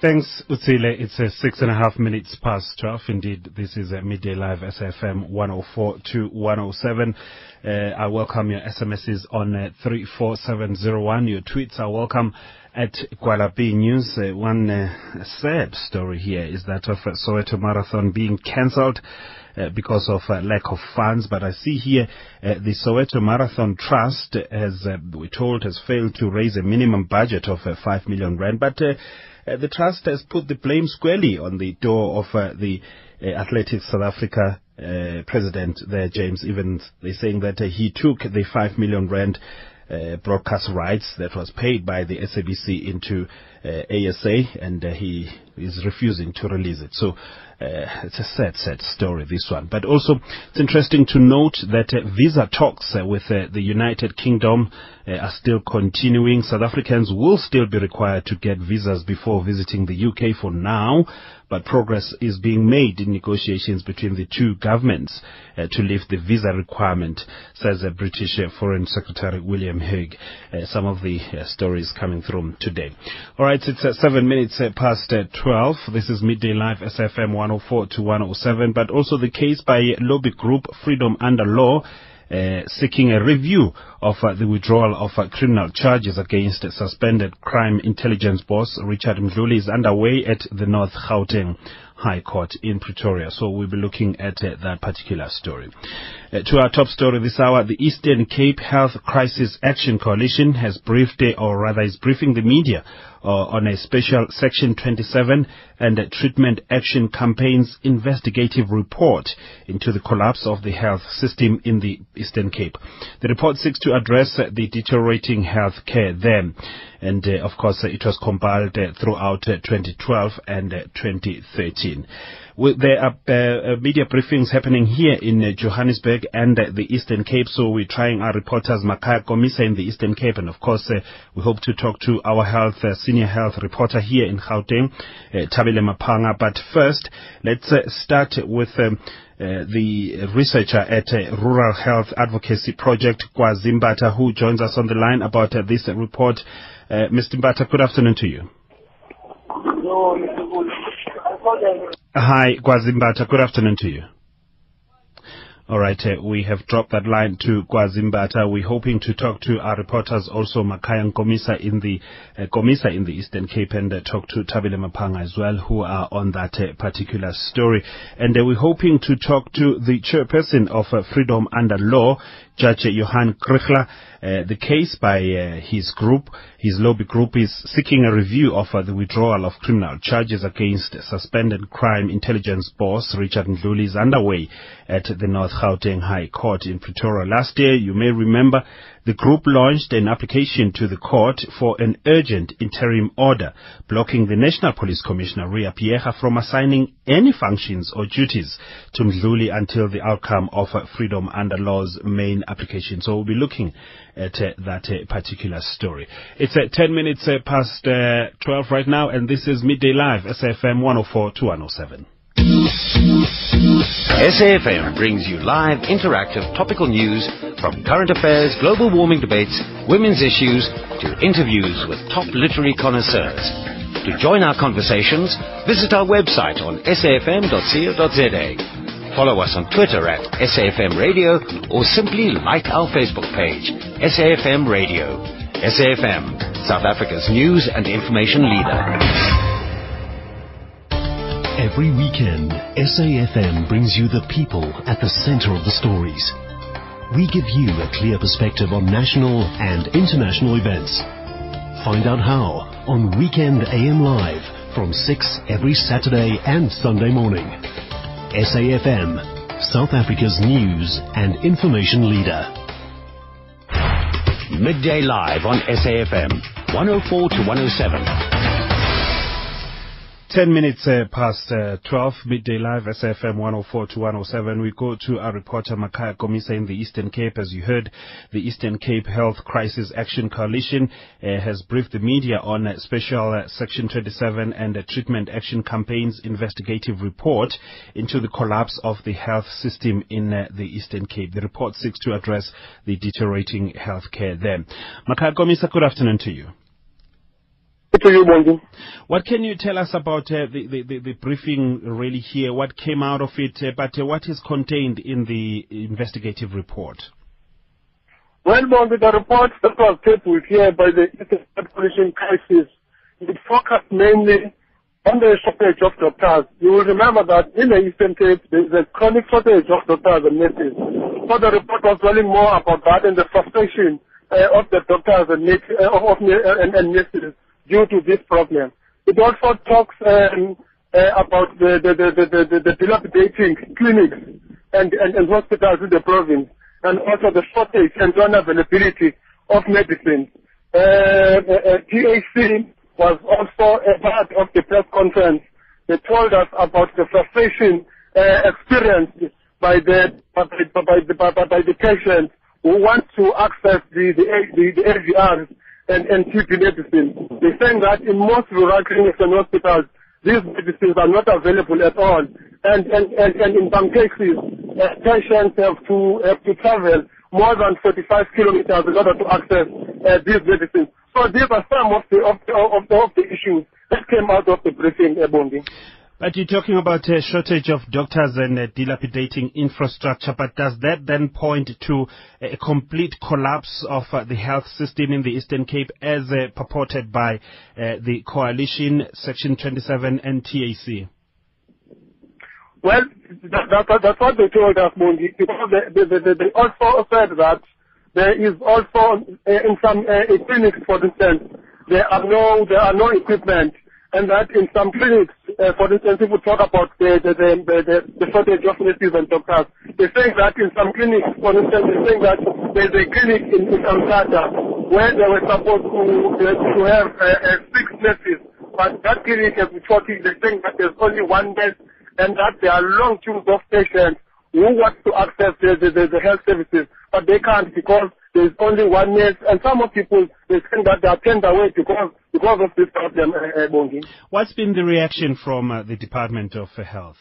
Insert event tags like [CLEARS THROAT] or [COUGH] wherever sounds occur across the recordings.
Thanks, Utsile. It's uh, six and a half minutes past 12. Indeed, this is a Midday Live SFM 104 to 107. Uh, I welcome your SMSs on uh, 34701. Your tweets are welcome at Kuala B News. Uh, one uh, sad story here is that of uh, Soweto Marathon being cancelled. Uh, because of uh, lack of funds. But I see here uh, the Soweto Marathon Trust, as uh, we're told, has failed to raise a minimum budget of uh, 5 million rand. But uh, uh, the trust has put the blame squarely on the door of uh, the uh, Athletics South Africa uh, president there, James Evans. They're saying that uh, he took the 5 million rand uh, broadcast rights that was paid by the SABC into uh, ASA, and uh, he is refusing to release it. So uh, it's a sad, sad story, this one. But also, it's interesting to note that uh, visa talks uh, with uh, the United Kingdom uh, are still continuing. South Africans will still be required to get visas before visiting the UK for now, but progress is being made in negotiations between the two governments uh, to lift the visa requirement, says uh, British uh, Foreign Secretary William Hague. Uh, some of the uh, stories coming through today. All right, it's uh, seven minutes past uh, 12. This is Midday Live SFM 104 to 107, but also the case by lobby group Freedom Under Law seeking a review of uh, the withdrawal of uh, criminal charges against suspended crime intelligence boss Richard Mdluli is underway at the North Gauteng High Court in Pretoria. So we'll be looking at uh, that particular story. Uh, to our top story this hour, the Eastern Cape Health Crisis Action Coalition has briefed, uh, or rather is briefing the media uh, on a special Section 27 and uh, Treatment Action Campaign's investigative report into the collapse of the health system in the Eastern Cape. The report seeks to address uh, the deteriorating health care there. And uh, of course, uh, it was compiled uh, throughout 2012 and 2013. There are uh, media briefings happening here in uh, Johannesburg and uh, the Eastern Cape, so we're trying our reporters Makhaya Komisa in the Eastern Cape, and of course we hope to talk to our health senior health reporter here in Gauteng, Tabile Mapanga. But first, let's start with. Um, uh, the researcher at uh, Rural Health Advocacy Project, Kwazi Mbata, who joins us on the line about uh, this report. Mr. Mbata, good afternoon to you. Hi, Kwazi Mbata. Good afternoon to you. All right, uh, we have dropped that line to Kwazi Mbata. We're hoping to talk to our reporters also, Makhaya Komisa in the uh, Komisa in the Eastern Cape, and uh, talk to Tabile Mapanga as well, who are on that uh, particular story. And uh, we're hoping to talk to the chairperson of uh, Freedom Under Law, Judge Johann Kriegler. Uh, the case by uh, his group, his lobby group, is seeking a review of uh, the withdrawal of criminal charges against suspended crime intelligence boss Richard Mdluli is underway at the North Gauteng High Court in Pretoria. Last year, you may remember, the group launched an application to the court for an urgent interim order blocking the National Police Commissioner Ria Phiyega from assigning any functions or duties to Mdluli until the outcome of Freedom Under Law's main application. So we'll be looking at uh, that uh, particular story. It's uh, 10 minutes uh, past uh, 12 right now, and this is Midday Live, SFM 104 to 107. SAFM brings you live, interactive, topical news from current affairs, global warming debates, women's issues, to interviews with top literary connoisseurs. To join our conversations, visit our website on safm.co.za. Follow us on Twitter at SAFM Radio or simply like our Facebook page, SAFM Radio. SAFM, South Africa's news and information leader. Every weekend, SAFM brings you the people at the center of the stories. We give you a clear perspective on national and international events. Find out how on Weekend AM Live from 6 every Saturday and Sunday morning. SAFM, South Africa's news and information leader. Midday Live on SAFM, 104 to 107. 10 minutes uh, past uh, 12, midday live, SFM 104 to 107. We go to our reporter Makhaya Komisa in the Eastern Cape. As you heard, the Eastern Cape Health Crisis Action Coalition uh, has briefed the media on a special uh, Section 27 and Treatment Action Campaign's investigative report into the collapse of the health system in uh, the Eastern Cape. The report seeks to address the deteriorating health care there. Makhaya Komisa, good afternoon to you. To you, Bongi. What can you tell us about uh, the, the, the, briefing really here? What came out of it, uh, but uh, what is contained in the investigative report? Well, Bongi, the report that was tabled here by the Eastern Population Crisis, it focused mainly on the shortage of doctors. You will remember that in the Eastern Cape, there is a chronic shortage of doctors and nurses. So the report was dwelling more about that and the frustration uh, of the doctors and, uh, of, uh, and, and nurses due to this problem. It also talks um, uh, about the, the, the, the, the, dilapidating clinics and, and, and hospitals in the province and also the shortage and unavailability of medicine. Uh, uh, TAC was also a part of the press conference. They told us about the frustration uh, experienced by the by, by, by, by, the patients who want to access the the, the, the AVRs and, and TB medicine. They're saying that in most rural clinics and hospitals, these medicines are not available at all. And, and, and, and in some cases, uh, patients have to, have to travel more than 45 kilometers in order to access uh, these medicines. So these are some of the, of the, of the, of the issues that came out of the briefing, Ebondi. But you're talking about a shortage of doctors and dilapidating infrastructure, but does that then point to a complete collapse of uh, the health system in the Eastern Cape as uh, purported by uh, the coalition, Section 27 and TAC? Well, that, that, that's what they told us, Mundi, because they, they, they, they also said that there is also uh, in some uh, clinics, for instance, there are no there are no equipment, and that in some clinics, uh, for instance, if people talk about the the, the, the, the shortage of nurses and doctors. They're saying that in some clinics, for instance, they're saying that there's a clinic in, Kamsata where they were supposed to uh, to have uh, uh, six nurses, but that clinic has been shortage. They're that there's only one nurse, and that there are long queues of patients who want to access the, the, the, the health services but they can't because there's only one nurse, and some of people they think that they are turned away because because of this problem, uh, uh, What's been the reaction from uh, the Department of Health?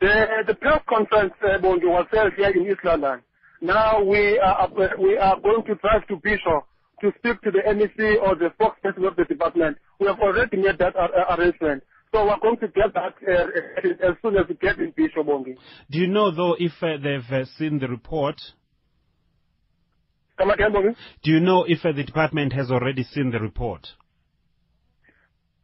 The the press conference, uh, Bongi, was held here in East London. Now we are we are going to drive to Bhisho to speak to the MEC or the spokesperson of the department. We have already made that arrangement. So we're going to get that uh, as soon as we get in Bhisho Bongi. Do you know, though, if uh, they've uh, seen the report? Come again, Bongi? Do you know if uh, the department has already seen the report?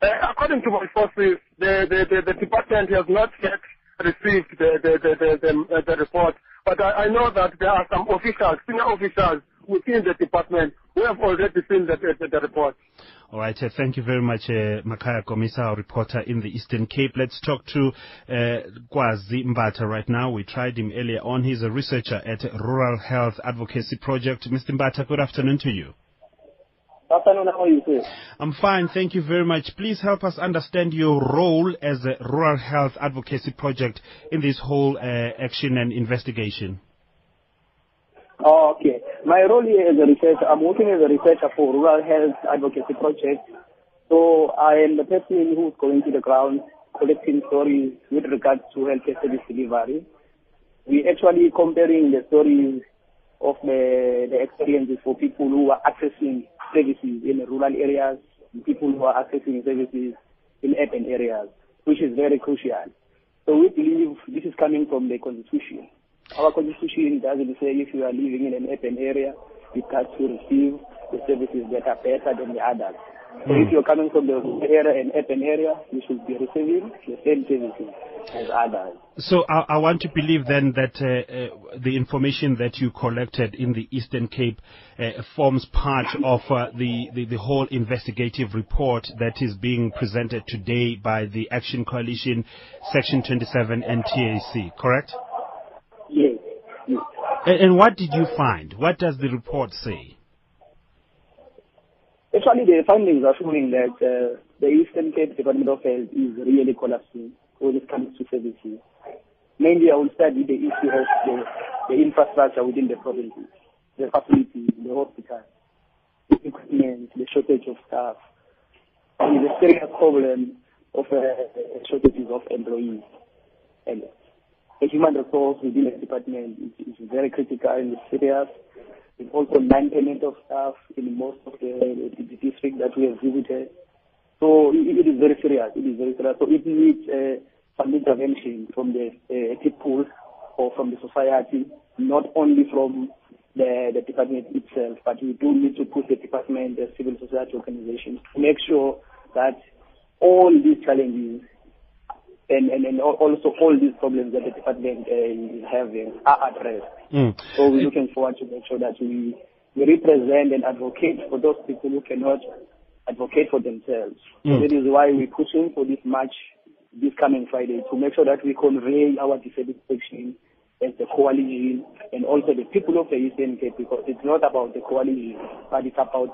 Uh, according to my sources, the, the, the, the, department has not yet received the, the, the, the, uh, the report. But I, I know that there are some officials, senior officials within the department who have already seen the, the, the report. All right. Uh, thank you very much, uh, Makhaya Komisa, our reporter in the Eastern Cape. Let's talk to uh, Kwazi Mbata right now. We tried him earlier on. He's a researcher at Rural Health Advocacy Project. Mr. Mbata, good afternoon to you. Good afternoon. How are you, sir? I'm fine. Thank you very much. Please help us understand your role as a Rural Health Advocacy Project in this whole uh, action and investigation. Oh, okay. My role here as a researcher, I'm working as a researcher for Rural Health Advocacy Project. So I am the person who's going to the ground collecting stories with regards to healthcare service delivery. We actually comparing the stories of the, the experiences for people who are accessing services in rural areas, people who are accessing services in urban areas, which is very crucial. So we believe this is coming from the constitution. Our constitution doesn't say if you are living in an urban area, you got to receive the services that are better than the others. So mm. if you're coming from the area and urban area, you should be receiving the same services as others. So I, I want to believe then that uh, uh, the information that you collected in the Eastern Cape uh, forms part of uh, the, the, the, whole investigative report that is being presented today by the Action Coalition, Section 27 and TAC, correct? And, and what did you find? What does the report say? Actually, the findings are showing that uh, the Eastern Cape Department of Health is really collapsing when it comes to services. Mainly, I will study the issue of the, the infrastructure within the provinces, the facilities, the hospitals, the equipment, the shortage of staff, and the serious problem of uh, shortages of employees. And the human resource within the department is, is very critical and serious. It's also non-payment of staff in most of the, the, the districts that we have visited. So it, it is very serious. It is very serious. So it needs uh, some intervention from the uh, people or from the society, not only from the, the department itself, but we do need to put the department, the civil society organizations, to make sure that all these challenges and, and, and also all these problems that the department uh, is having are addressed. Mm. So we're looking forward to make sure that we, we represent and advocate for those people who cannot advocate for themselves. Mm. So that is why we're pushing for this march this coming Friday to make sure that we convey our dissatisfaction as the coalition and also the people of the Eastern Cape because it's not about the coalition, but it's about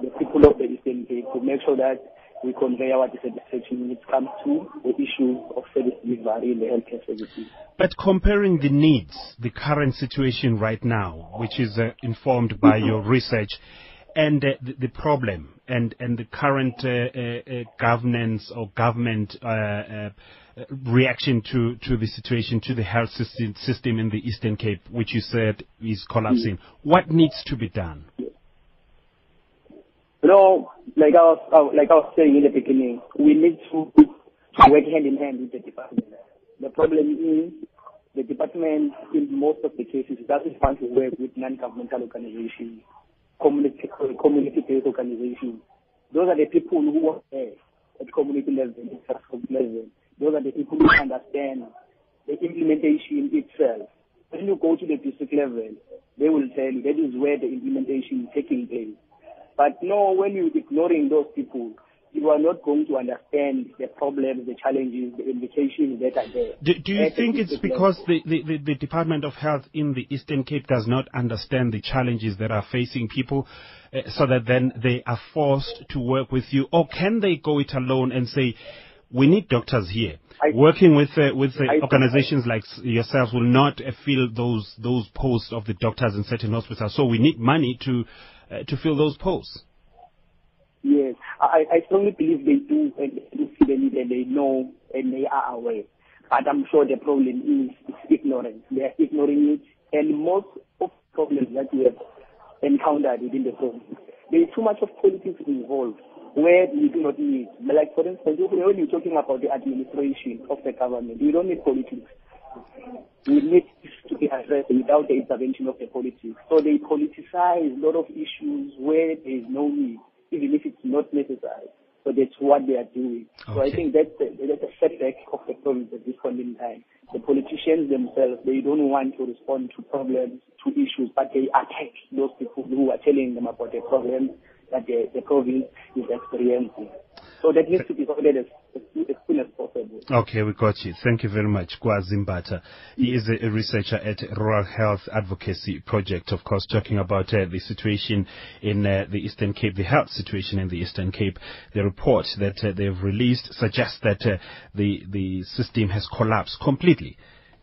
the people of the Eastern Cape to make sure that we convey our dissatisfaction when it comes to the issue of service delivery in the healthcare services. But comparing the needs, the current situation right now, which is uh, informed by your research, and uh, the, the, problem and, and the current uh, uh, uh governance or government uh, uh, reaction to, to the situation, to the health system, system in the Eastern Cape, which you said is collapsing. What needs to be done? You know, like I was, uh, like I was saying in the beginning, we need to work hand in hand with the department. The problem is the department, in most of the cases, doesn't want to work with non-governmental organizations, community, community-based organizations. Those are the people who are there at community level, level. Those are the people who understand the implementation itself. When you go to the district level, they will tell you that is where the implementation is taking place. But no, when you're ignoring those people, you are not going to understand the problems, the challenges, the implications that are there. Do, do you think it's because the, the, the, Department of Health in the Eastern Cape does not understand the challenges that are facing people uh, so that then they are forced to work with you? Or can they go it alone and say, we need doctors here. I, Working with uh, with uh, organizations like yourselves will not uh, fill those those posts of the doctors in certain hospitals. So we need money to Uh, to fill those posts. Yes, I, I strongly believe they do, and they and they know, and they are aware. But I'm sure the problem is, ignorance. They are ignoring it, and most of the problems that we have encountered within the province, there is too much of politics involved where you do not need. Like for instance, when you're talking about the administration of the government, you don't need politics. We need to be addressed without the intervention of the politics. So they politicize a lot of issues where there is no need, even if it's not necessary. So that's what they are doing. Okay. So I think that's a, that's a setback of the province at this point in time. The politicians themselves, they don't want to respond to problems, to issues, but they attack those people who are telling them about the problems that the, the province is experiencing. So that needs to be sorted as, Okay, we got you. Thank you very much, Kwazi Mbata. He is a, a, researcher at Rural Health Advocacy Project, of course, talking about uh, the situation in uh, the Eastern Cape, the health situation in the Eastern Cape. The report that uh, they've released suggests that uh, the, the system has collapsed completely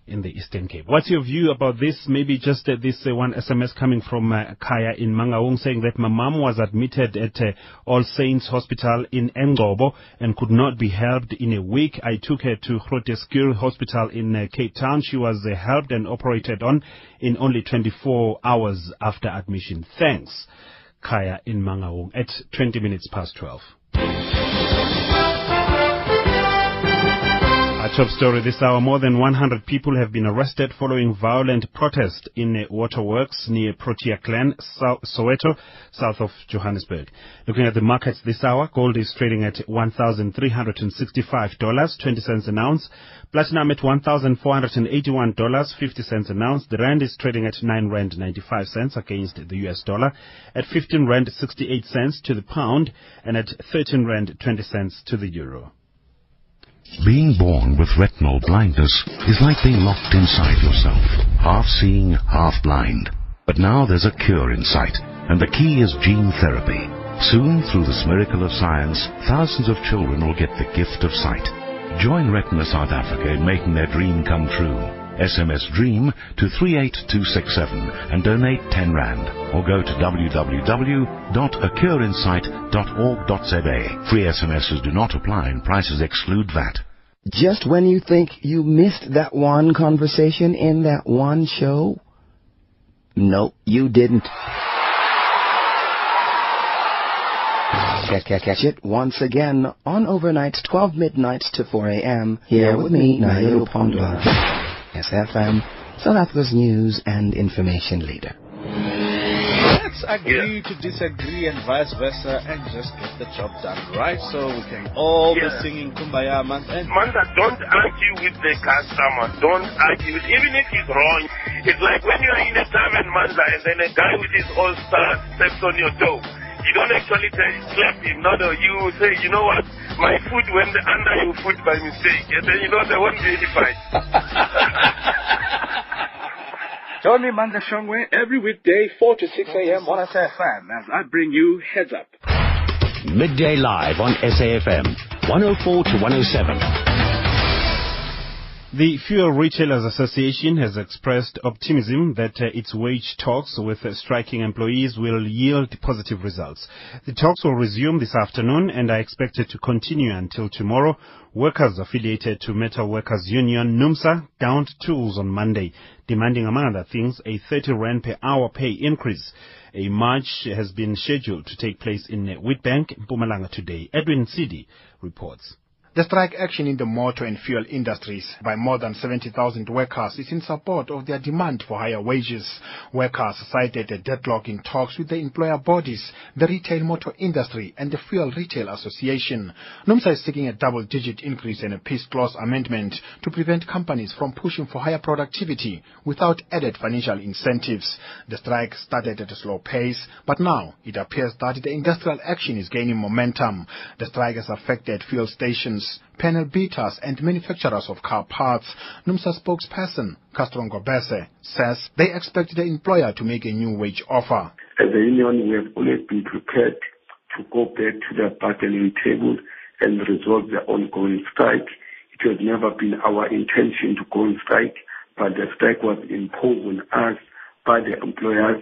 in the Eastern Cape. What's your view about this? Maybe just uh, this uh, one SMS coming from uh, Kaya in Mangaung saying that my mom was admitted at uh, All Saints Hospital in Engcobo and could not be helped in a week. I took her to Groote Hospital in uh, Cape Town. She was uh, helped and operated on in only 24 hours after admission. Thanks. Kaya in Mangaung at 20 minutes past 12. Top story this hour. More than 100 people have been arrested following violent protest in a waterworks near Protea Glen, Soweto, south of Johannesburg. Looking at the markets this hour, gold is trading at $1,365.20 an ounce. Platinum at $1,481.50 an ounce. The rand is trading at 9 rand 95 cents against the US dollar, at 15 rand 68 cents to the pound, and at 13 rand 20 cents to the euro. Being born with retinal blindness is like being locked inside yourself, half seeing, half blind. But now there's a cure in sight, and the key is gene therapy. Soon, through this miracle of science, thousands of children will get the gift of sight. Join Retina South Africa in making their dream come true. SMS DREAM to 38267 and donate 10 Rand. Or go to www.acureinsight.org.za. Free SMSs do not apply and prices exclude VAT. Just when you think you missed that one conversation in that one show, nope, you didn't. Catch it once again on overnights 12 midnight to 4 a.m. Here with me, Nailu Pondwa. SFM, South Africa's news and information leader. Let's agree to disagree and vice versa and just get the job done, right? So we can all Yeah. be singing Kumbaya man. And Manda, don't argue with the customer. Don't argue. Even if he's wrong, it's like when you're in a tavern, Manda, and then a guy with his all star steps on your toe. You don't actually tell, slap him. No, no. You say, you know what? My foot went under your foot by mistake. And then, you know, there won't be any fight. [LAUGHS] Join me, Manda Shongwe, every weekday, 4 to 6 a.m. on SFM as I bring you Heads Up. Midday Live on SAFM 104 to 107. The Fuel Retailers Association has expressed optimism that uh, its wage talks with uh, striking employees will yield positive results. The talks will resume this afternoon and are expected to continue until tomorrow. Workers affiliated to Metal Workers Union NUMSA downed tools on Monday, demanding among other things a 30 rand per hour pay increase. A march has been scheduled to take place in Witbank, Mpumalanga today. Edwin Sidi reports. The strike action in the motor and fuel industries by more than 70,000 workers is in support of their demand for higher wages. Workers cited a deadlock in talks with the employer bodies, the retail motor industry and the Fuel Retail Association. NUMSA is seeking a double-digit increase in a peace clause amendment to prevent companies from pushing for higher productivity without added financial incentives. The strike started at a slow pace, but now it appears that the industrial action is gaining momentum. The strike has affected fuel stations, panel beaters and manufacturers of car parts. NUMSA spokesperson Castro Ngobese says they expect the employer to make a new wage offer. As a union, we have always been prepared to go back to the bargaining table and resolve the ongoing strike. It has never been our intention to go on strike, but the strike was imposed on us by the employers.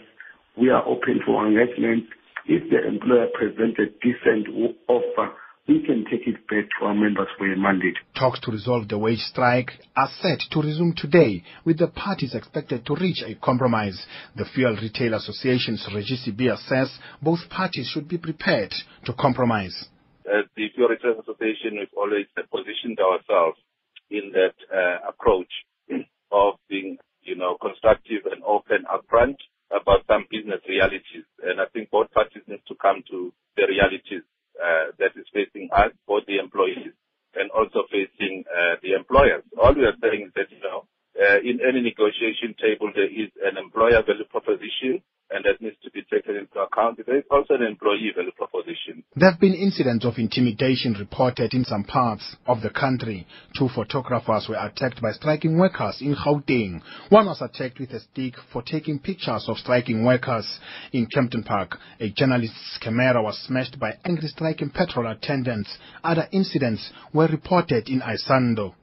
We are open for engagement. If the employer presents a decent offer, we can take it back to our members for a mandate. Talks to resolve the wage strike are set to resume today, with the parties expected to reach a compromise. The Fuel Retail Association's Reggie Sibiya says both parties should be prepared to compromise. As the Fuel Retail Association, we've always positioned ourselves in that uh, approach of being, you know, constructive and open upfront about some business realities. And I think both parties need to come to the realities uh, that is facing us, both the employees and also facing uh, the employers. All we are saying is that, you know, uh, in any negotiation table, there is an employer value proposition, and that needs to be taken into account. There is also an employee value proposition. There have been incidents of intimidation reported in some parts of the country. Two photographers were attacked by striking workers in Gauteng. One was attacked with a stick for taking pictures of striking workers. In Kempton Park, a journalist's camera was smashed by angry striking petrol attendants. Other incidents were reported in Isando.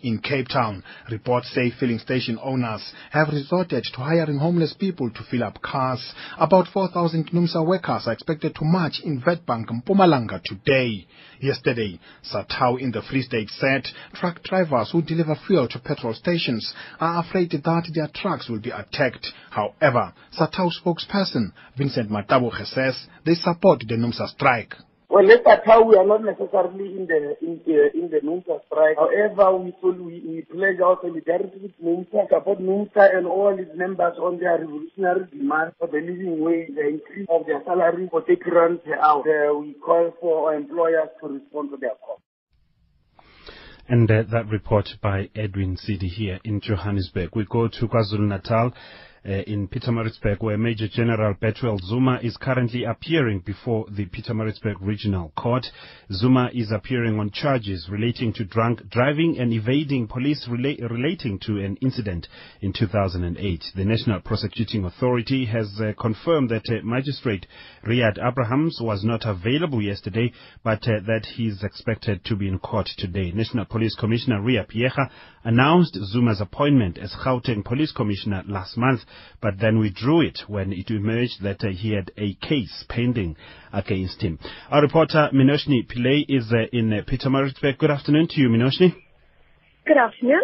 In Cape Town, reports say filling station owners have resorted to hiring homeless people to fill up cars. About 4,000 NUMSA workers are expected to march in Witbank, Mpumalanga today. Yesterday, SATAWU in the Free State said truck drivers who deliver fuel to petrol stations are afraid that their trucks will be attacked. However, SATAWU spokesperson Vincent Matabuche says they support the NUMSA strike. Well, let's how we are not necessarily in the in the in the NUMSA strike. However, we we, we pledge our solidarity with NUMSA, support NUMSA and all its members on their revolutionary demand for the living wage, the increase of their salary for 30 rand per hour. Uh, we call for our employers to respond to their call. And uh, that report by Edwin Sidi here in Johannesburg. We go to KwaZulu-Natal. Uh, in Pietermaritzburg, where Major General Bethuel Zuma is currently appearing before the Pietermaritzburg Regional Court. Zuma is appearing on charges relating to drunk driving and evading police rela- relating to an incident in 2008. The National Prosecuting Authority has uh, confirmed that uh, Magistrate Riyad Abrahams was not available yesterday, but uh, that he is expected to be in court today. National Police Commissioner Ria Phiyega announced Zuma's appointment as Gauteng Police Commissioner last month, but then withdrew it when it emerged that uh, he had a case pending against him. Our reporter Minoshni Pillay is uh, in uh, Pietermaritzburg. Good afternoon to you, Minoshni. Good afternoon.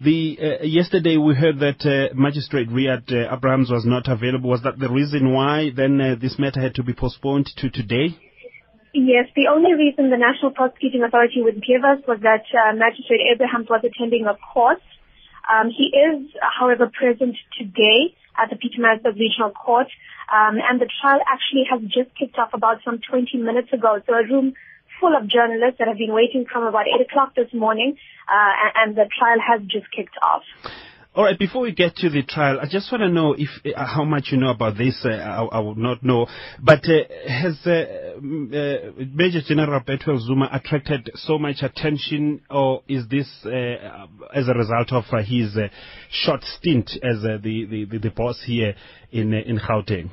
The uh, yesterday we heard that uh, Magistrate Riyad uh, Abrahams was not available. Was that the reason why then uh, this matter had to be postponed to today? Yes, the only reason the National Prosecuting Authority would give us was that uh, Magistrate Abrahams was attending a course. Um, he is, however, present today at the Pietermaritzburg Regional Court, um, and the trial actually has just kicked off about some 20 minutes ago. So a room full of journalists that have been waiting from about 8 o'clock this morning, uh, and the trial has just kicked off. All right, before we get to the trial, I just want to know if uh, how much you know about this. Uh, I, I would not know, but uh, has uh, Major General Bethuel Zuma attracted so much attention, or is this uh, as a result of uh, his short stint as the, the, the boss here in in Gauteng?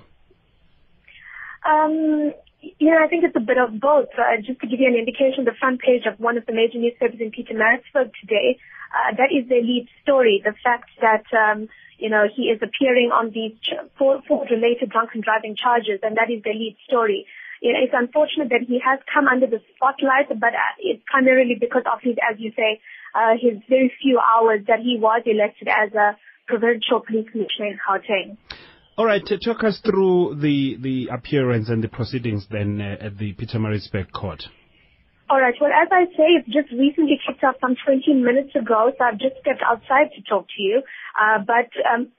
Um, you know, I think it's a bit of both. just to give you an indication, the front page of one of the major newspapers in Pietermaritzburg today uh, that is the lead story. The fact that, um, you know, he is appearing on these fraud-related drunken driving charges, and that is the lead story. You know, it's unfortunate that he has come under the spotlight, but uh, it's primarily because of his, as you say, uh, his very few hours that he was elected as a provincial police commissioner in Gauteng. All right, talk us through the, the appearance and the proceedings then uh, at the Pietermaritzburg court. All right. Well, as I say, it's just recently kicked off some 20 minutes ago, so I've just stepped outside to talk to you. Uh, but um,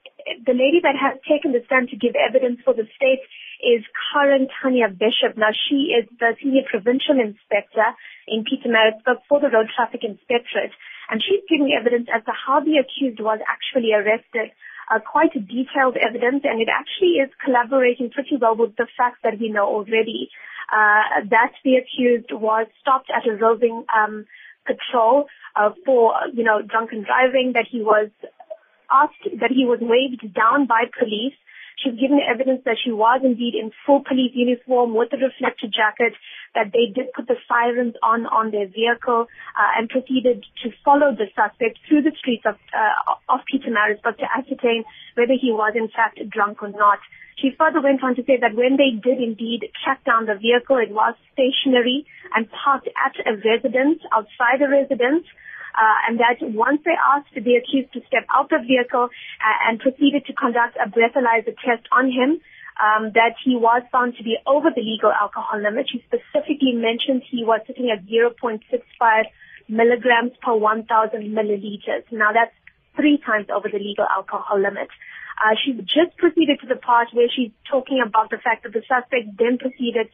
the lady that has taken the stand to give evidence for the state is Karen Tanya Bishop. Now, she is the senior provincial inspector in Pietermaritzburg for the Road Traffic Inspectorate, and she's giving evidence as to how the accused was actually arrested. Uh, quite detailed evidence, and it actually is collaborating pretty well with the facts that we know already uh, that the accused was stopped at a roving um, patrol uh, for, you know, drunken driving, that he was asked, that he was waved down by police. She's given evidence that she was indeed in full police uniform with a reflector jacket, that they did put the sirens on on their vehicle uh, and proceeded to follow the suspect through the streets of uh, of Pietermaritzburg to ascertain whether he was in fact drunk or not. She further went on to say that when they did indeed track down the vehicle, it was stationary and parked at a residence, outside a residence, uh, and that once they asked the accused to step out of the vehicle uh, and proceeded to conduct a breathalyzer test on him, um, that he was found to be over the legal alcohol limit. She specifically mentioned he was sitting at 0.65 milligrams per 1,000 milliliters. Now that's three times over the legal alcohol limit. Uh, she just proceeded to the part where she's talking about the fact that the suspect then proceeded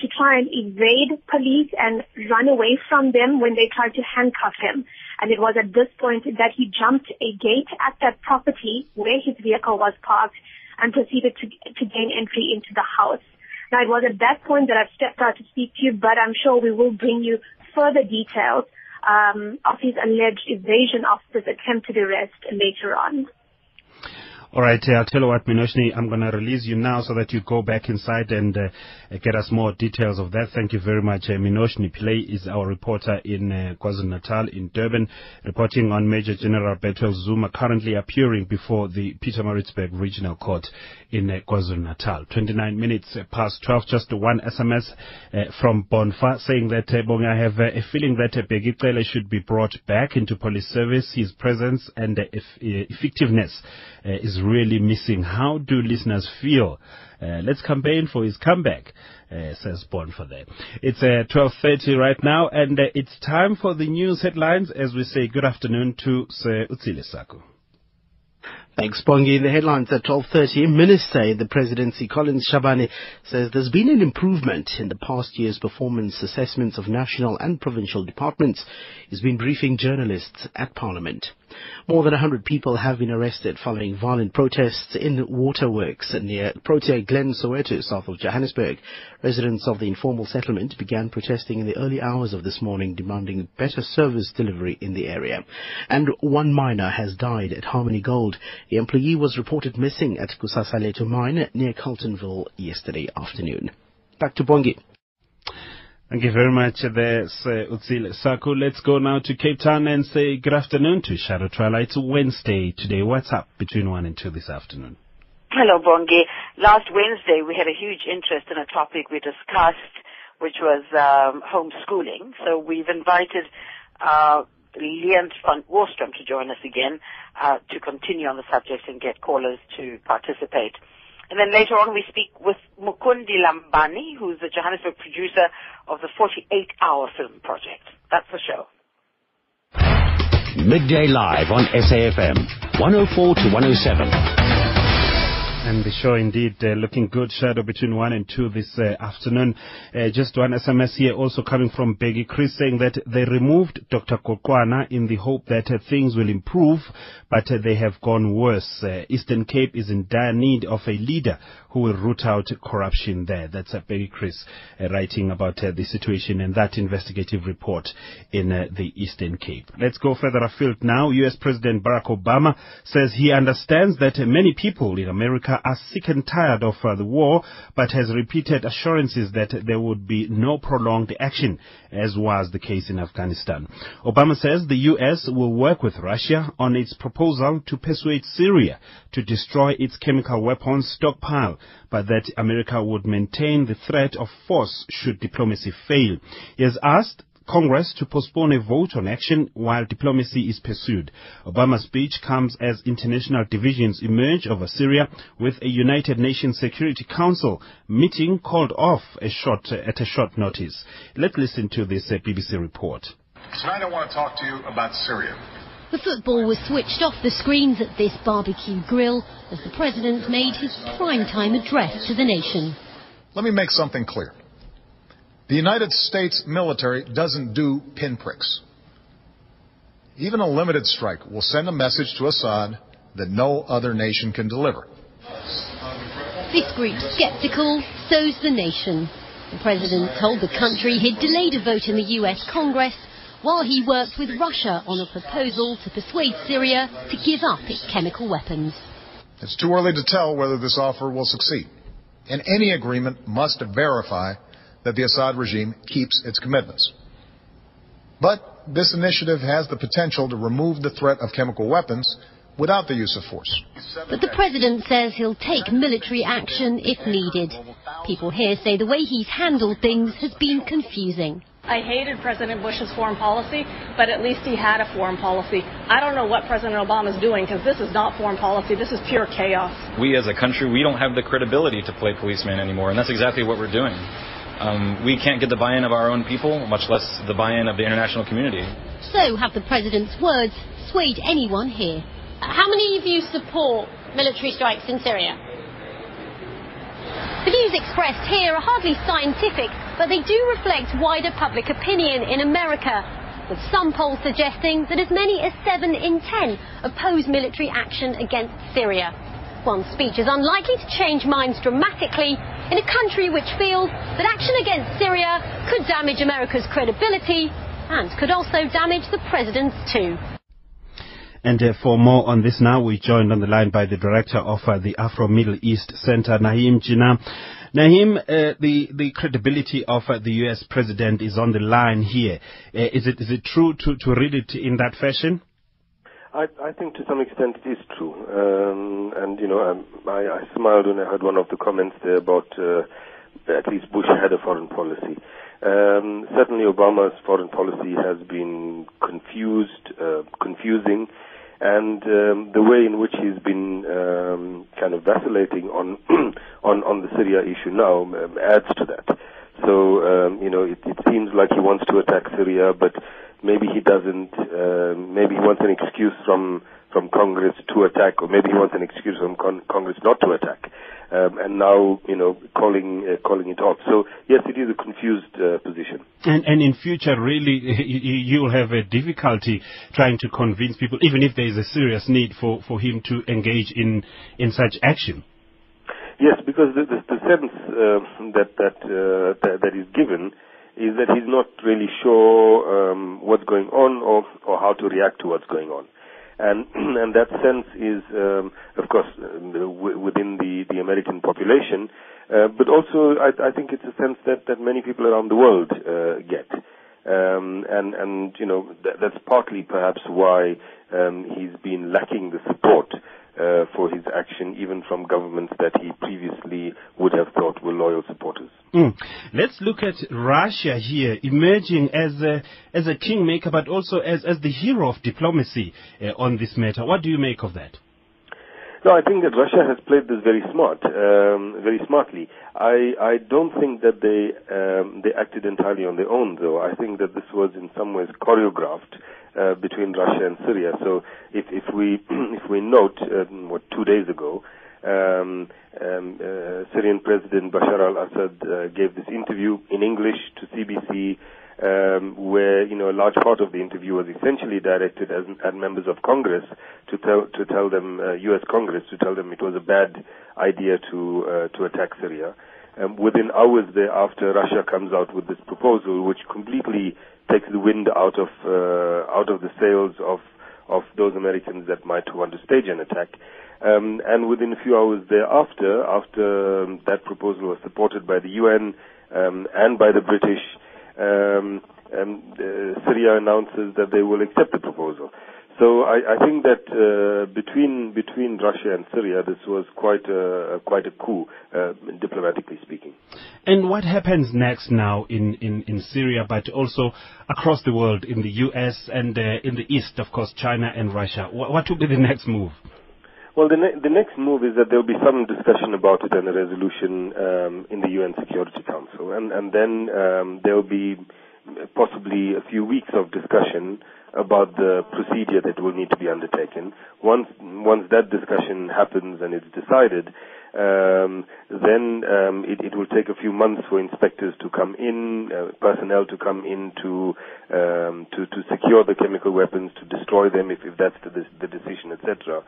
to try and evade police and run away from them when they tried to handcuff him. And it was at this point that he jumped a gate at that property where his vehicle was parked and proceeded to, to gain entry into the house. Now it was at that point that I've stepped out to speak to you, but I'm sure we will bring you further details um, of his alleged evasion of this attempted arrest later on. All right, uh, I'll tell you what, Minoshni, I'm going to release you now so that you go back inside and uh, get us more details of that. Thank you very much. Uh, Minoshni Pillay is our reporter in uh, KwaZulu-Natal in Durban, reporting on Major General Bethuel Zuma currently appearing before the Pietermaritzburg Regional Court in uh, KwaZulu-Natal. 29 minutes past 12, just one SMS uh, from Bonfa saying that uh, Bonga, I have uh, a feeling that uh, Bheki Cele should be brought back into police service. His presence and uh, effectiveness uh, really missing. How do listeners feel? Uh, let's campaign for his comeback. Uh, says Bon for that. It's uh, 12.30 right now, and uh, it's time for the news headlines as we say good afternoon to Sir Utsile Saku. Thanks, Bongi. The headlines at 12.30. Minister in the presidency, Collins Shabane, says there's been an improvement in the past year's performance assessments of national and provincial departments. He's been briefing journalists at Parliament. More than 100 people have been arrested following violent protests in waterworks near Protea Glen, Soweto, south of Johannesburg. Residents of the informal settlement began protesting in the early hours of this morning, demanding better service delivery in the area. And one miner has died at Harmony Gold. The employee was reported missing at Kusasalethu mine near Carletonville yesterday afternoon. Back to Bongi. Thank you very much there, Sir Utsile Saku. Let's go now to Cape Town and say good afternoon to Shado Twala. It's Wednesday today. What's up between 1 and 2 this afternoon? Hello, Bongi. Last Wednesday, we had a huge interest in a topic we discussed, which was um, homeschooling. So we've invited uh, Oostrom to join us again uh, to continue on the subject and get callers to participate. And then later on we speak with Mukundi Lambani, who's the Johannesburg producer of the 48 Hour Film Project. That's the show. Midday Live on SAFM, 104 to 107. And the show indeed uh, looking good, Shado between 1 and 2 this uh, afternoon. Uh, just one SMS here also coming from Beggy Chris saying that they removed Dr. Kokwana in the hope that uh, things will improve, but uh, they have gone worse. Uh, Eastern Cape is in dire need of a leader who will root out corruption there. That's uh, Beggy Chris writing about the situation and that investigative report in the Eastern Cape. Let's go further afield now. U.S. President Barack Obama says he understands that many people in America America are sick and tired of uh, the war, but has repeated assurances that there would be no prolonged action, as was the case in Afghanistan. Obama says the U.S. will work with Russia on its proposal to persuade Syria to destroy its chemical weapons stockpile, but that America would maintain the threat of force should diplomacy fail. He has asked Congress to postpone a vote on action while diplomacy is pursued. Obama's speech comes as international divisions emerge over Syria with a United Nations Security Council meeting called off a short, at a short notice. Let's listen to this uh, BBC report. Tonight I want to talk to you about Syria. The football was switched off the screens at this barbecue grill as the president made his prime-time address to the nation. Let me make something clear. The United States military doesn't do pinpricks. Even a limited strike will send a message to Assad that no other nation can deliver. This group skeptical, so's the nation. The president told the country he'd delayed a vote in the US Congress while he worked with Russia on a proposal to persuade Syria to give up its chemical weapons. It's too early to tell whether this offer will succeed. And any agreement must verify that the Assad regime keeps its commitments. But this initiative has the potential to remove the threat of chemical weapons without the use of force. But the president says he'll take military action if needed. People here say the way he's handled things has been confusing. I hated President Bush's foreign policy, but at least he had a foreign policy. I don't know what President Obama is doing because this is not foreign policy. This is pure chaos. We as a country, we don't have the credibility to play policeman anymore, and that's exactly what we're doing. Um, we can't get the buy-in of our own people, much less the buy-in of the international community. So have the president's words swayed anyone here? How many of you support military strikes in Syria? The views expressed here are hardly scientific, but they do reflect wider public opinion in America, with some polls suggesting that as many as 7 in 10 oppose military action against Syria. One speech is unlikely to change minds dramatically in a country which feels that action against Syria could damage America's credibility and could also damage the president's too. And uh, for more on this now, we're joined on the line by the director of uh, the Afro-Middle East Center, Naeem Jeenah. Naeem, uh, the, the credibility of uh, the U.S. president is on the line here. Uh, is it, is it true to, to read it in that fashion? I, I think to some extent it is true. Um, and, you know, um, I, I smiled when I heard one of the comments there about uh, at least Bush had a foreign policy. Um, certainly Obama's foreign policy has been confused, uh, confusing, and um, the way in which he's been um, kind of vacillating on [CLEARS THROAT] on on the Syria issue now um, adds to that. So um, you know, it, it seems like he wants to attack Syria, but maybe he doesn't. Uh, maybe he wants an excuse from from Congress to attack, or maybe he wants an excuse from con- Congress not to attack. Um, and now, you know, calling uh, calling it off. So yes, it is a confused uh, position. And and in future, really, [LAUGHS] you will have a difficulty trying to convince people, even if there is a serious need for, for him to engage in in such action. Yes, because the, the, the sense uh, that that, uh, that that is given is that he's not really sure um, what's going on or, or how to react to what's going on. And, [CLEARS THROAT] and that sense is, um, of course, uh, within the, the American population, uh, but also I, I think it's a sense that, that many people around the world uh, get. Um, and, and, you know, th- that's partly perhaps why um, he's been lacking the support uh, for his action, even from governments that he previously would have thought were loyal supporters. Mm. Let's look at Russia here, emerging as a, as a kingmaker, but also as, as the hero of diplomacy uh, on this matter. What do you make of that? No, I think that Russia has played this very smart, um, very smartly. I I don't think that they um, they acted entirely on their own, though. I think that this was in some ways choreographed uh, between Russia and Syria. So if if we [CLEARS THROAT] if we note um, what two days ago, um, um, uh, Syrian President Bashar al-Assad uh, gave this interview in English to CBS um, where you know a large part of the interview was essentially directed as, at members of Congress to tell to tell them uh, U.S. Congress to tell them it was a bad idea to uh, to attack Syria. Um, within hours thereafter, Russia comes out with this proposal, which completely takes the wind out of uh, out of the sails of of those Americans that might want to stage an attack. Um, and within a few hours thereafter, after um, that proposal was supported by the UN um, and by the British, um, um, uh, Syria announces that they will accept the proposal. So I, I think that uh, between between Russia and Syria, this was quite a quite a coup, uh, diplomatically speaking. And what happens next now in, in, in Syria, but also across the world, in the U.S. and uh, in the East, of course, China and Russia? What, what will be the next move? Well, the, ne- the next move is that there will be some discussion about it and a resolution um, in the UN Security Council, and and then um, there will be possibly a few weeks of discussion about the procedure that will need to be undertaken. Once once that discussion happens and it's decided, um, then um, it, it, will take a few months for inspectors to come in, uh, personnel to come in to, um, to to secure the chemical weapons, to destroy them if, if that's the, the decision, etc.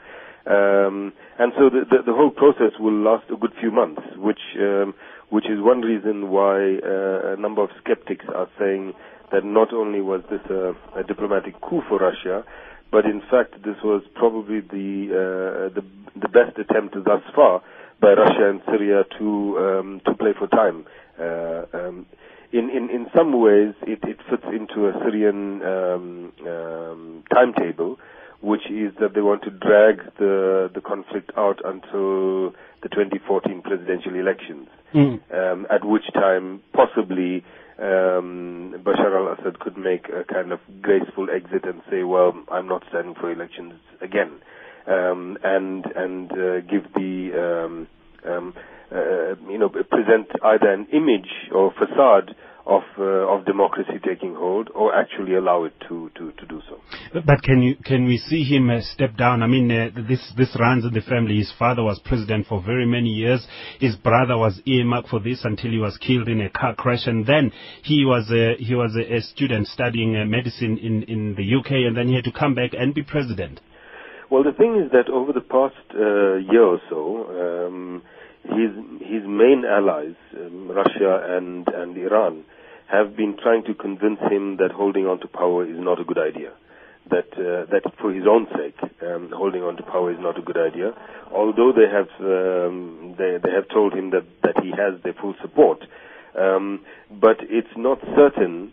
Um, and so the, the, the, whole process will last a good few months, which um, which is one reason why uh, a number of skeptics are saying that not only was this a, a diplomatic coup for Russia, but in fact this was probably the uh, the, the best attempt thus far by Russia and Syria to um, to play for time. Uh, um, in, in, in some ways, it, it fits into a Syrian um, um, timetable, which is that they want to drag the the conflict out until the 2014 presidential elections, mm. um, at which time possibly um, Bashar al-Assad could make a kind of graceful exit and say, "Well, I'm not standing for elections again," um, and and uh, give the um, um, uh, you know present either an image or facade of uh, of democracy taking hold, or actually allow it to, to, to do so. But can you can we see him uh, step down? I mean, uh, this this runs in the family. His father was president for very many years. His brother was earmarked for this until he was killed in a car crash, and then he was a, he was a, student studying uh, medicine in in the UK, and then he had to come back and be president. Well, the thing is that over the past uh, year or so. Um, his his main allies, um, Russia and and Iran, have been trying to convince him that holding on to power is not a good idea. That uh, that for his own sake, um, holding on to power is not a good idea. Although they have um, they they have told him that that he has their full support, um, but it's not certain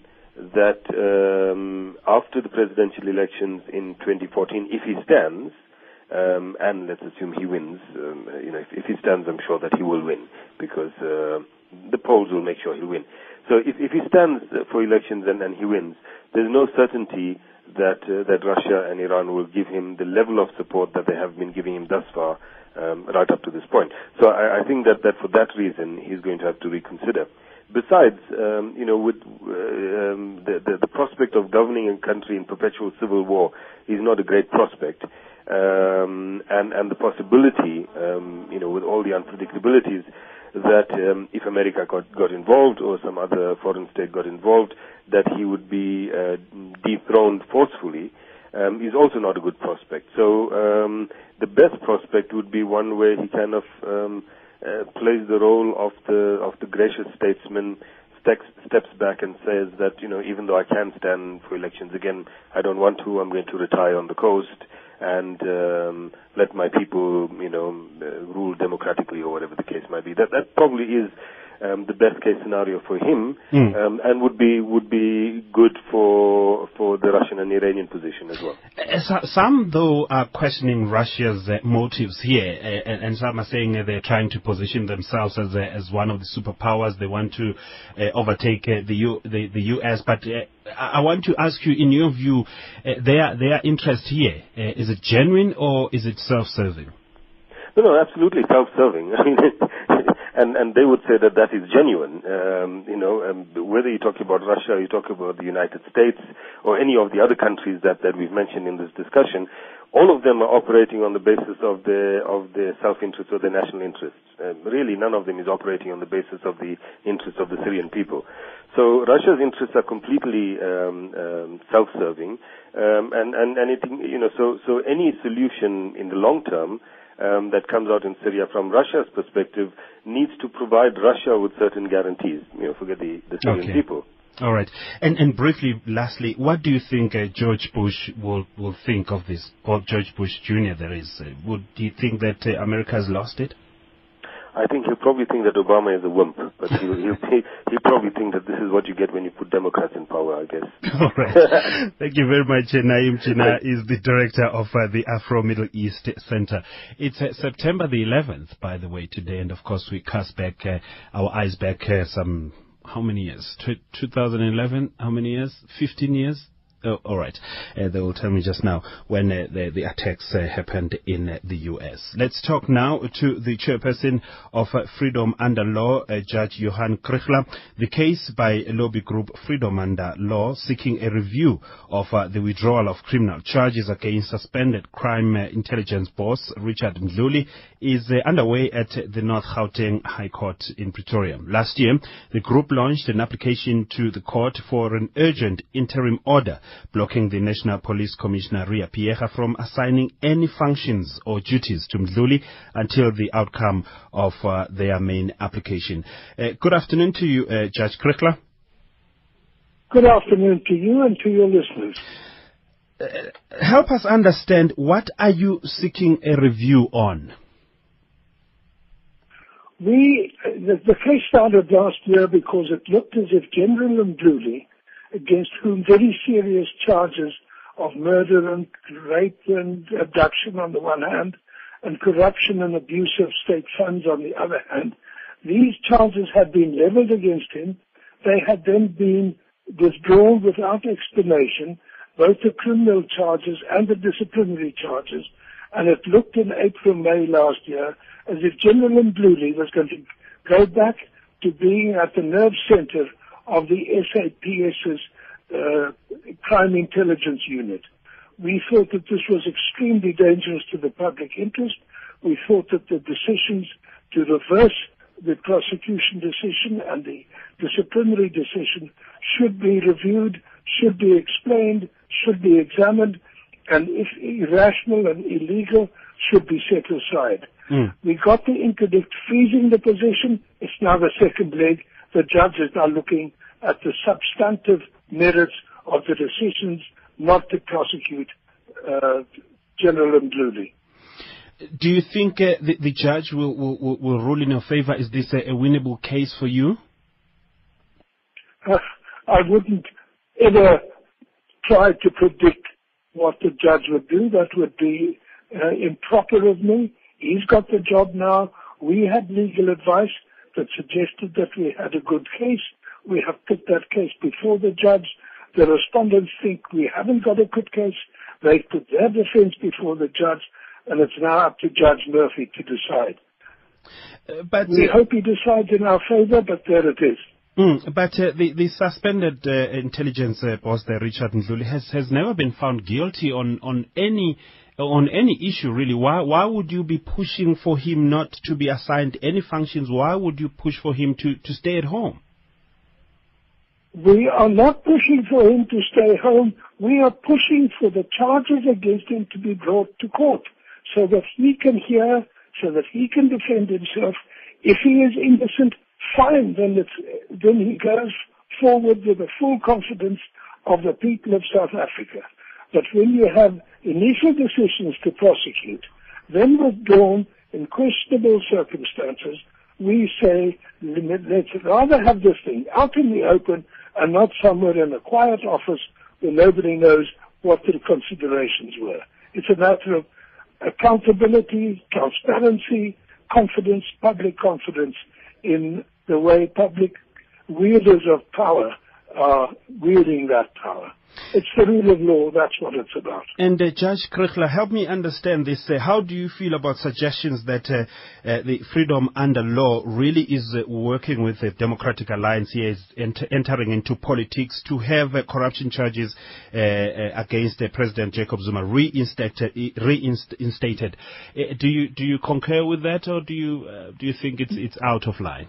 that um, after the presidential elections in 2014, if he stands, um, and let's assume he wins. Um, you know, if, if, he stands, I'm sure that he will win because uh, the polls will make sure he'll win. So if, if he stands for elections and, and he wins, there's no certainty that uh, that Russia and Iran will give him the level of support that they have been giving him thus far, um, right up to this point. So I, I, think that, that for that reason he's going to have to reconsider. Besides, um, you know, with um, the, the, the prospect of governing a country in perpetual civil war is not a great prospect um, and and the possibility, um, you know, with all the unpredictabilities, that um, if America got got involved or some other foreign state got involved, that he would be uh, dethroned forcefully. Um, is also not a good prospect. So um, the best prospect would be one where he kind of um, uh, plays the role of the of the gracious statesman, steps, steps back and says that you know even though I can stand for elections again, I don't want to. I'm going to retire on the coast and um, let my people, you know, uh, rule democratically or whatever the case might be. That that probably is um, the best case scenario for him, mm. um, and would be would be good for for the Russian and Iranian position as well. Uh, some, though, are questioning Russia's uh, motives here, uh, and, and, some are saying they're trying to position themselves as as one of the superpowers. They want to uh, overtake uh, the, U, the, the U.S. But I want to ask you, in your view, their their interest here is it genuine or is it self-serving? No, no, absolutely self-serving. [LAUGHS] I mean, and and they would say that that is genuine. Um, you know, um, whether you talk about Russia, you talk about the United States, or any of the other countries that that we've mentioned in this discussion, all of them are operating on the basis of the of the self-interest or the national interests. Um, really, none of them is operating on the basis of the interests of the Syrian people. So Russia's interests are completely um, um, self-serving, um, and and anything you know. So so any solution in the long term um, that comes out in Syria from Russia's perspective needs to provide Russia with certain guarantees. You know, forget the, the Syrian Okay. people. All right. And and briefly, lastly, what do you think uh, George Bush will will think of this? Or George Bush Jr. There is. Uh, would do you think that uh, America has lost it? I think he'll probably think that Obama is a wimp, but he'll, he'll, he, he'll probably think that this is what you get when you put Democrats in power, I guess. [LAUGHS] All right. Thank you very much. Naeem Jeenah is the director of uh, the Afro Middle East Center. It's uh, September the 11th, by the way, today, and of course we cast back uh, our eyes back uh, some how many years? Tw 2011? How many years? 15 years? Oh, all right. Uh, they will tell me just now when uh, the, the attacks uh, happened in uh, the U.S. Let's talk now to the chairperson of uh, Freedom Under Law, uh, Judge Johann Kriegler. The case by lobby group Freedom Under Law seeking a review of the withdrawal of criminal charges against suspended crime intelligence boss Richard Mdluli is underway at the North Gauteng High Court in Pretoria. Last year, the group launched an application to the court for an urgent interim order blocking the National Police Commissioner Riah Phiyega from assigning any functions or duties to Mdluli until the outcome of uh, their main application. Uh, good afternoon to you, uh, Judge Kriegler. Good afternoon to you and to your listeners. Help us understand what are you seeking a review on? We, the, the case started last year because it looked as if General Mdluli, against whom very serious charges of murder and rape and abduction on the one hand, and corruption and abuse of state funds on the other hand, these charges had been leveled against him. They had then been withdrawn without explanation, both the criminal charges and the disciplinary charges, and it looked in April, May last year as if General Mdluli was going to go back to being at the nerve center of the SAPS's uh, crime intelligence unit. We thought that this was extremely dangerous to the public interest. We thought that the decisions to reverse the prosecution decision and the disciplinary decision should be reviewed, should be explained, should be examined, and if irrational and illegal, should be set aside. Mm. We got the interdict freezing the position. It's now the second leg. The judge is now looking at the substantive merits of the decisions not to prosecute uh, General Mdluli. Do you think uh, the, the judge will, will, will rule in your favor? Is this a, a winnable case for you? Uh, I wouldn't ever try to predict what the judge would do. That would be uh, improper of me. He's got the job now. We had legal advice that suggested that we had a good case. We have put that case before the judge. The respondents think we haven't got a good case. They put their defense before the judge, and it's now up to Judge Murphy to decide. Uh, but we uh, hope he decides in our favor, but there it is. Mm, but uh, the, the suspended uh, intelligence uh, boss there, Richard Mdluli, has, has never been found guilty on, on any Uh, on any issue really. Why why would you be pushing for him not to be assigned any functions? Why would you push for him to, to stay at home? We are not pushing for him to stay home. We are pushing for the charges against him to be brought to court so that he can hear, so that he can defend himself. If he is innocent, fine, then, it's, then he goes forward with the full confidence of the people of South Africa. But when you have initial decisions to prosecute, then withdrawn in questionable circumstances, we say let's rather have this thing out in the open and not somewhere in a quiet office where nobody knows what the considerations were. It's a matter of accountability, transparency, confidence, public confidence in the way public wielders of power are wielding that power. It's the rule of law. That's what it's about. And uh, Judge Kriegler, help me understand this. Uh, how do you feel about suggestions that uh, uh the freedom under law really is uh, working with the Democratic Alliance here, is ent- entering into politics to have uh, corruption charges against President Jacob Zuma reinstated? reinstated. do you do you concur with that, or do you do you think it's it's out of line?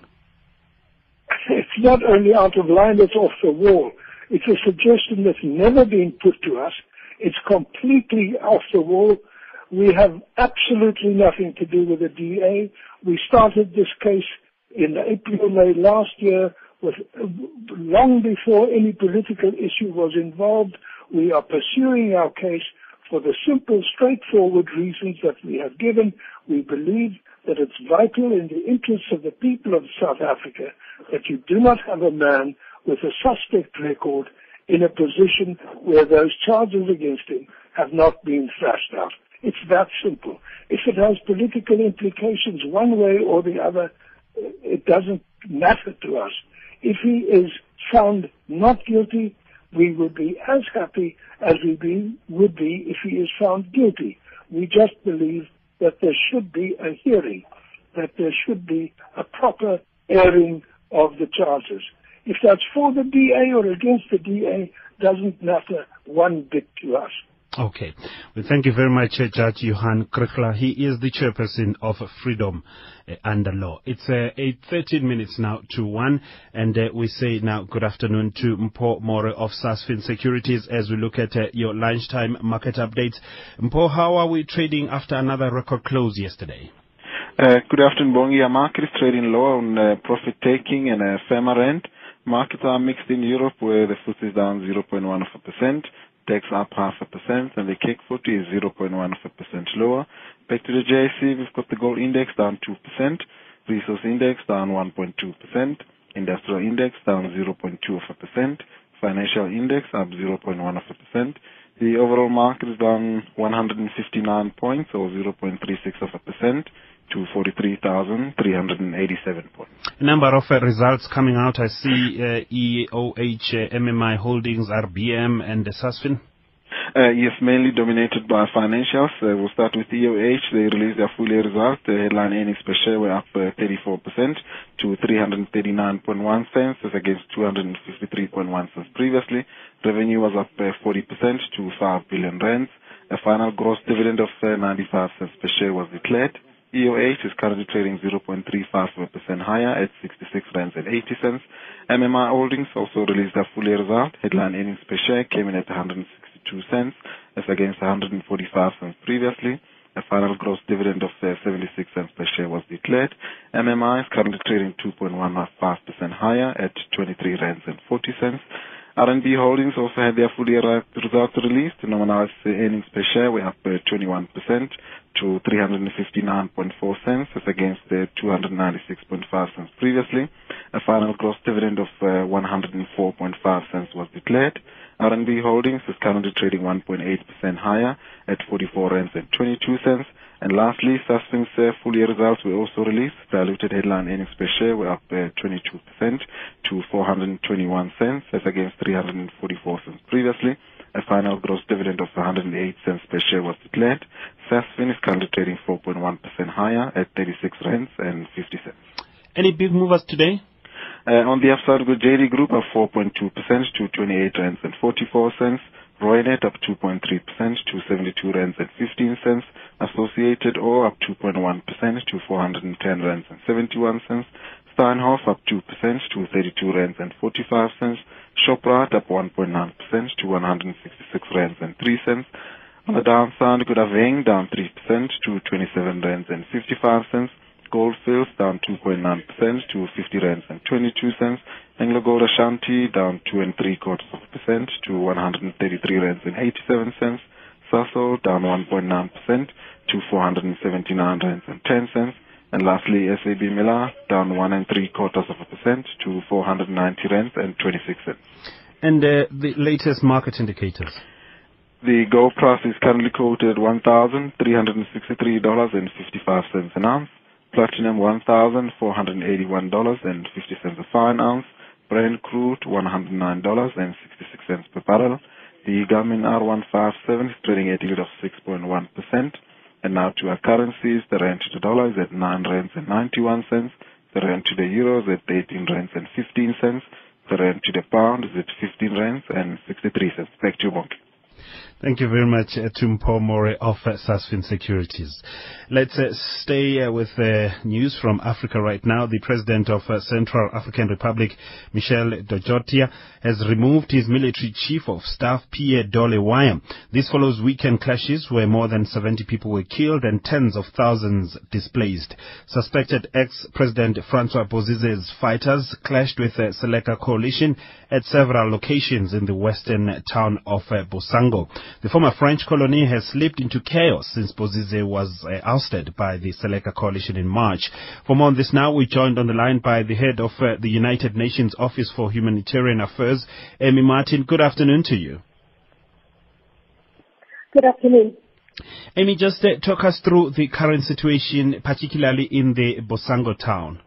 It's not only out of line; it's off the wall it's a suggestion that's never been put to us. It's completely off the wall. We have absolutely nothing to do with the DA. We started this case in April, May last year, with, long before any political issue was involved. We are pursuing our case for the simple, straightforward reasons that we have given. We believe that it's vital in the interests of the people of South Africa that you do not have a man with a suspect record in a position where those charges against him have not been thrashed out. It's that simple. If it has political implications one way or the other, uh, it doesn't matter to us. If he is found not guilty, we would be as happy as we be, would be if he is found guilty. We just believe that there should be a hearing, that there should be a proper airing of the charges. If that's for the DA or against the DA, doesn't matter one bit to us. Okay. Well, thank you very much, uh, Judge Johann Kriegler. He is the chairperson of Freedom uh, Under Law. It's uh, 13 minutes now to 1, and uh, we say now good afternoon to Mpho More of Sasfin Securities as we look at uh, your lunchtime market updates. Mpho, how are we trading after another record close yesterday? Uh, good afternoon, Bongi. Our market is trading low on uh, profit taking and a firmer end. Markets are mixed in Europe, where the FTSE is down 0.1 of a percent, DAX up half a percent, and the CAC 40 is 0.1 of a percent lower. Back to the JSE, we've got the gold index down 2%, resource index down 1.2%, industrial index down 0.2 of a percent, financial index up 0.1 of a percent. The overall market is down 159 points, or 0.36 of a percent to 43,387 points. A number of uh, results coming out. I see uh, EOH, uh, MMI Holdings, RBM, and uh, Sasfin. Uh, yes, mainly dominated by financials. Uh, we'll start with EOH. They released their full year results. The headline earnings per share were up uh, 34% to 339.1 cents as against 253.1 cents previously. Revenue was up 40% uh, to 5 billion rands. A final gross dividend of uh, 95 cents per share was declared. EOH is currently trading 0.35% higher at 66 rands and 80 cents. MMI Holdings also released their full year result. Headline earnings per share came in at 162 cents as against 145 cents previously. A final gross dividend of uh, 76 cents per share was declared. MMI is currently trading 2.15% higher at 23 rands and 40 cents. RMB Holdings also had their full year results released. Nominalized earnings per share were up 21% to 359.4 cents as against the 296.5 cents previously. A final gross dividend of uh, 104.5 cents was declared. RMB Holdings is currently trading 1.8% higher at 44 rands and 22 cents. And lastly, Sasfin's uh, full year results were also released. Diluted headline earnings per share were up uh, 22% to 421 cents as against 344 cents previously. A final gross dividend of 108 cents per share was declared. Sasfin is currently trading 4.1% higher at 36 rands and 50 cents. Any big movers today? Uh, on the upside, with JD Group up 4.2% to 28 rands and 44 cents. Reunert up 2.3% to 72 rands and 15 cents. Associated Ore up 2.1% to 410 rands and 71 cents. Steinhoff up 2% to 32 rands and 45 cents. Shoprite up 1.9% to 166 rands and 3 cents. On the downside, Goodaveng down 3% to 27 rands and 55 cents. Goldfields down 2.9% to 50 rands and 22 cents. AngloGold Ashanti down 2 and 3 quarters of a percent to 133 rands and 87 cents. Sasol down 1.9% to 479 rands and 10 cents. And lastly, SAB Miller down 1 and 3 quarters of a percent to 490 rands and 26 cents. And uh, the latest market indicators? The gold price is currently quoted $1,363.55 an ounce. Platinum $1,481.50 a fine ounce. Brent crude $109.66 per barrel. The Garmin R157 is trading at a yield of 6.1%. And now to our currencies, the rand to the dollar is at 9 rands and 91 cents. The rand to the euro is at 18 rands and 15 cents. The rand to the pound is at 15 rands and 63 cents. Back to you, Bongi. Thank you very much, uh, Tumpo More of uh, Sasfin Securities. Let's uh, stay with news from Africa right now. The President of Central African Republic, Michel Djotodia, has removed his military chief of staff, Pierre Dole Waya. This follows weekend clashes where more than 70 people were killed and tens of thousands displaced. Suspected ex-President Francois Bozize's fighters clashed with the Seleka coalition at several locations in the western town of Bossangoa. The former French colony has slipped into chaos since Bozize was uh, ousted by the Seleka coalition in March. For more on this now, we're joined on the line by the head of uh, the United Nations Office for Humanitarian Affairs, Amy Martin. Good afternoon to you. Good afternoon. Amy, just uh, talk us through the current situation, particularly in the Bossangoa town.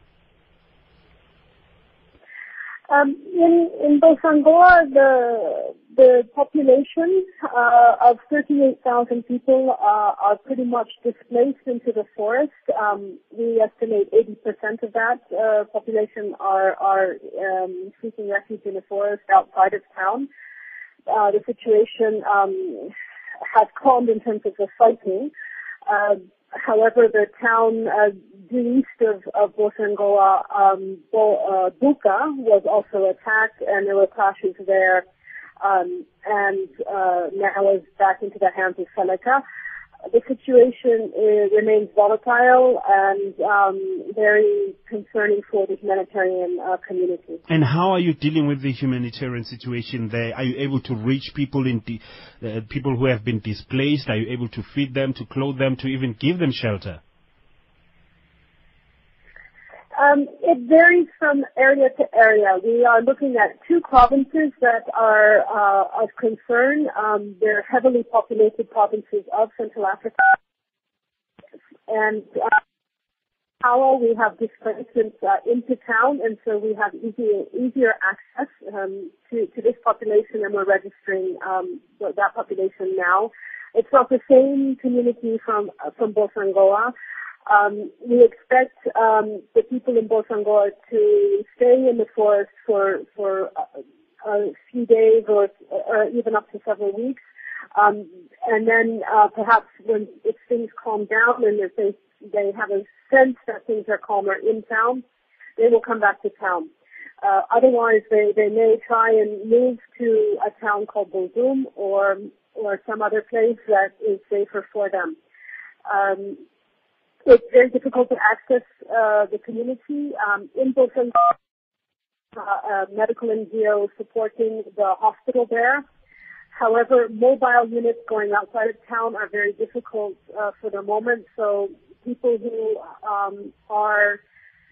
Um, in in Bossangoa, the the population uh, of 38,000 people uh, are pretty much displaced into the forest. Um, we estimate 80% of that uh, population are are um, seeking refuge in the forest outside of town. Uh, the situation um, has calmed in terms of the fighting. However, the town uh, due east of, of Bossangoa, um, Bo, uh, Bouca was also attacked, and there were clashes there, um, and uh, now is back into the hands of Seleka. The situation is, remains volatile and um, very concerning for the humanitarian uh, community. And how are you dealing with the humanitarian situation there? Are you able to reach people in the, uh, people who have been displaced? Are you able to feed them, to clothe them, to even give them shelter? Um, it varies from area to area. We are looking at two provinces that are uh, of concern. Um, they're heavily populated provinces of Central Africa. And uh, we have displacements uh, into town, and so we have easier, easier access um, to, to this population, and we're registering um, that population now. It's not the same community from from Bossangoa. Um, we expect um, the people in Bossangoa to stay in the forest for for a, a few days or, or even up to several weeks, um, and then uh, perhaps when if things calm down and if they they have a sense that things are calmer in town, they will come back to town. Uh, otherwise, they, they may try and move to a town called Bozoum or or some other place that is safer for them. Um, it's very difficult to access uh, the community. Um, in Bosan, uh, uh, medical NGO supporting the hospital there. However, mobile units going outside of town are very difficult uh, for the moment. So people who um, are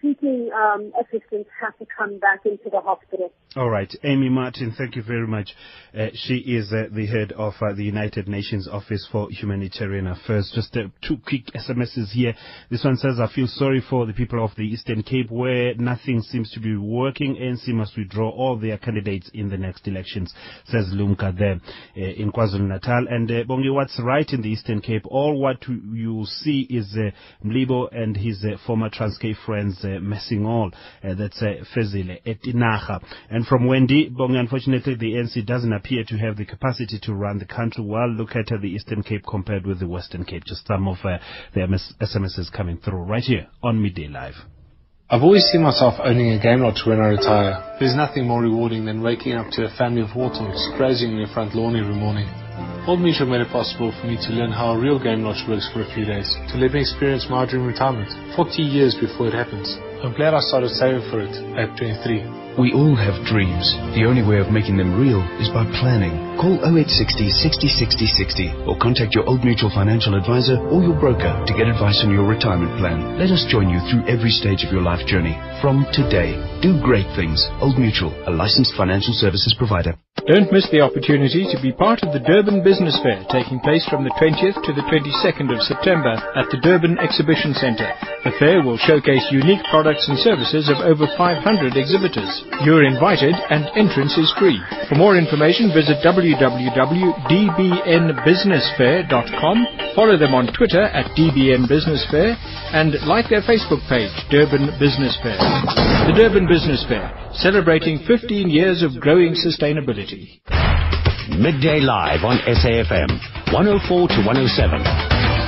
seeking um, assistance have to come back into the hospital. All right. Amy Martin, thank you very much. Uh, she is uh, the head of uh, the United Nations Office for Humanitarian Affairs. Just uh, two quick SMSs here. This one says, I feel sorry for the people of the Eastern Cape where nothing seems to be working. ANC must withdraw all their candidates in the next elections, says Lumka there uh, in KwaZulu-Natal. And uh, Bongi, what's right in the Eastern Cape? All what you see is Mlibo and his former Transkei friends messing all. that's uh, Fezile. And from Wendy, Bongi, unfortunately, the ANC doesn't appear to have the capacity to run the country well. Look at the Eastern Cape compared with the Western Cape. Just some of uh, the MS- SMSs coming through right here on Midday Live. I've always seen myself owning a game lodge when I retire. There's nothing more rewarding than waking up to a family of warthogs grazing in your front lawn every morning. Old Mutual made it possible for me to learn how a real game lodge works for a few days, to let me experience my dream retirement, 40 years before it happens. I'm glad I started saving for it at 23. We all have dreams. The only way of making them real is by planning. Call 0860 60 60 60 or contact your Old Mutual financial advisor or your broker to get advice on your retirement plan. Let us join you through every stage of your life journey. From today, do great things. Old Mutual, a licensed financial services provider. Don't miss the opportunity to be part of the Durban Business Fair taking place from the 20th to the 22nd of September at the Durban Exhibition Centre. The fair will showcase unique products and services of over 500 exhibitors. You're invited and entrance is free. For more information visit www.dbnbusinessfair.com, follow them on Twitter at DBN Business Fair and like their Facebook page, Durban Business Fair. The Durban Business Fair, celebrating 15 years of growing sustainability. Midday Live on SAFM, 104 to 107.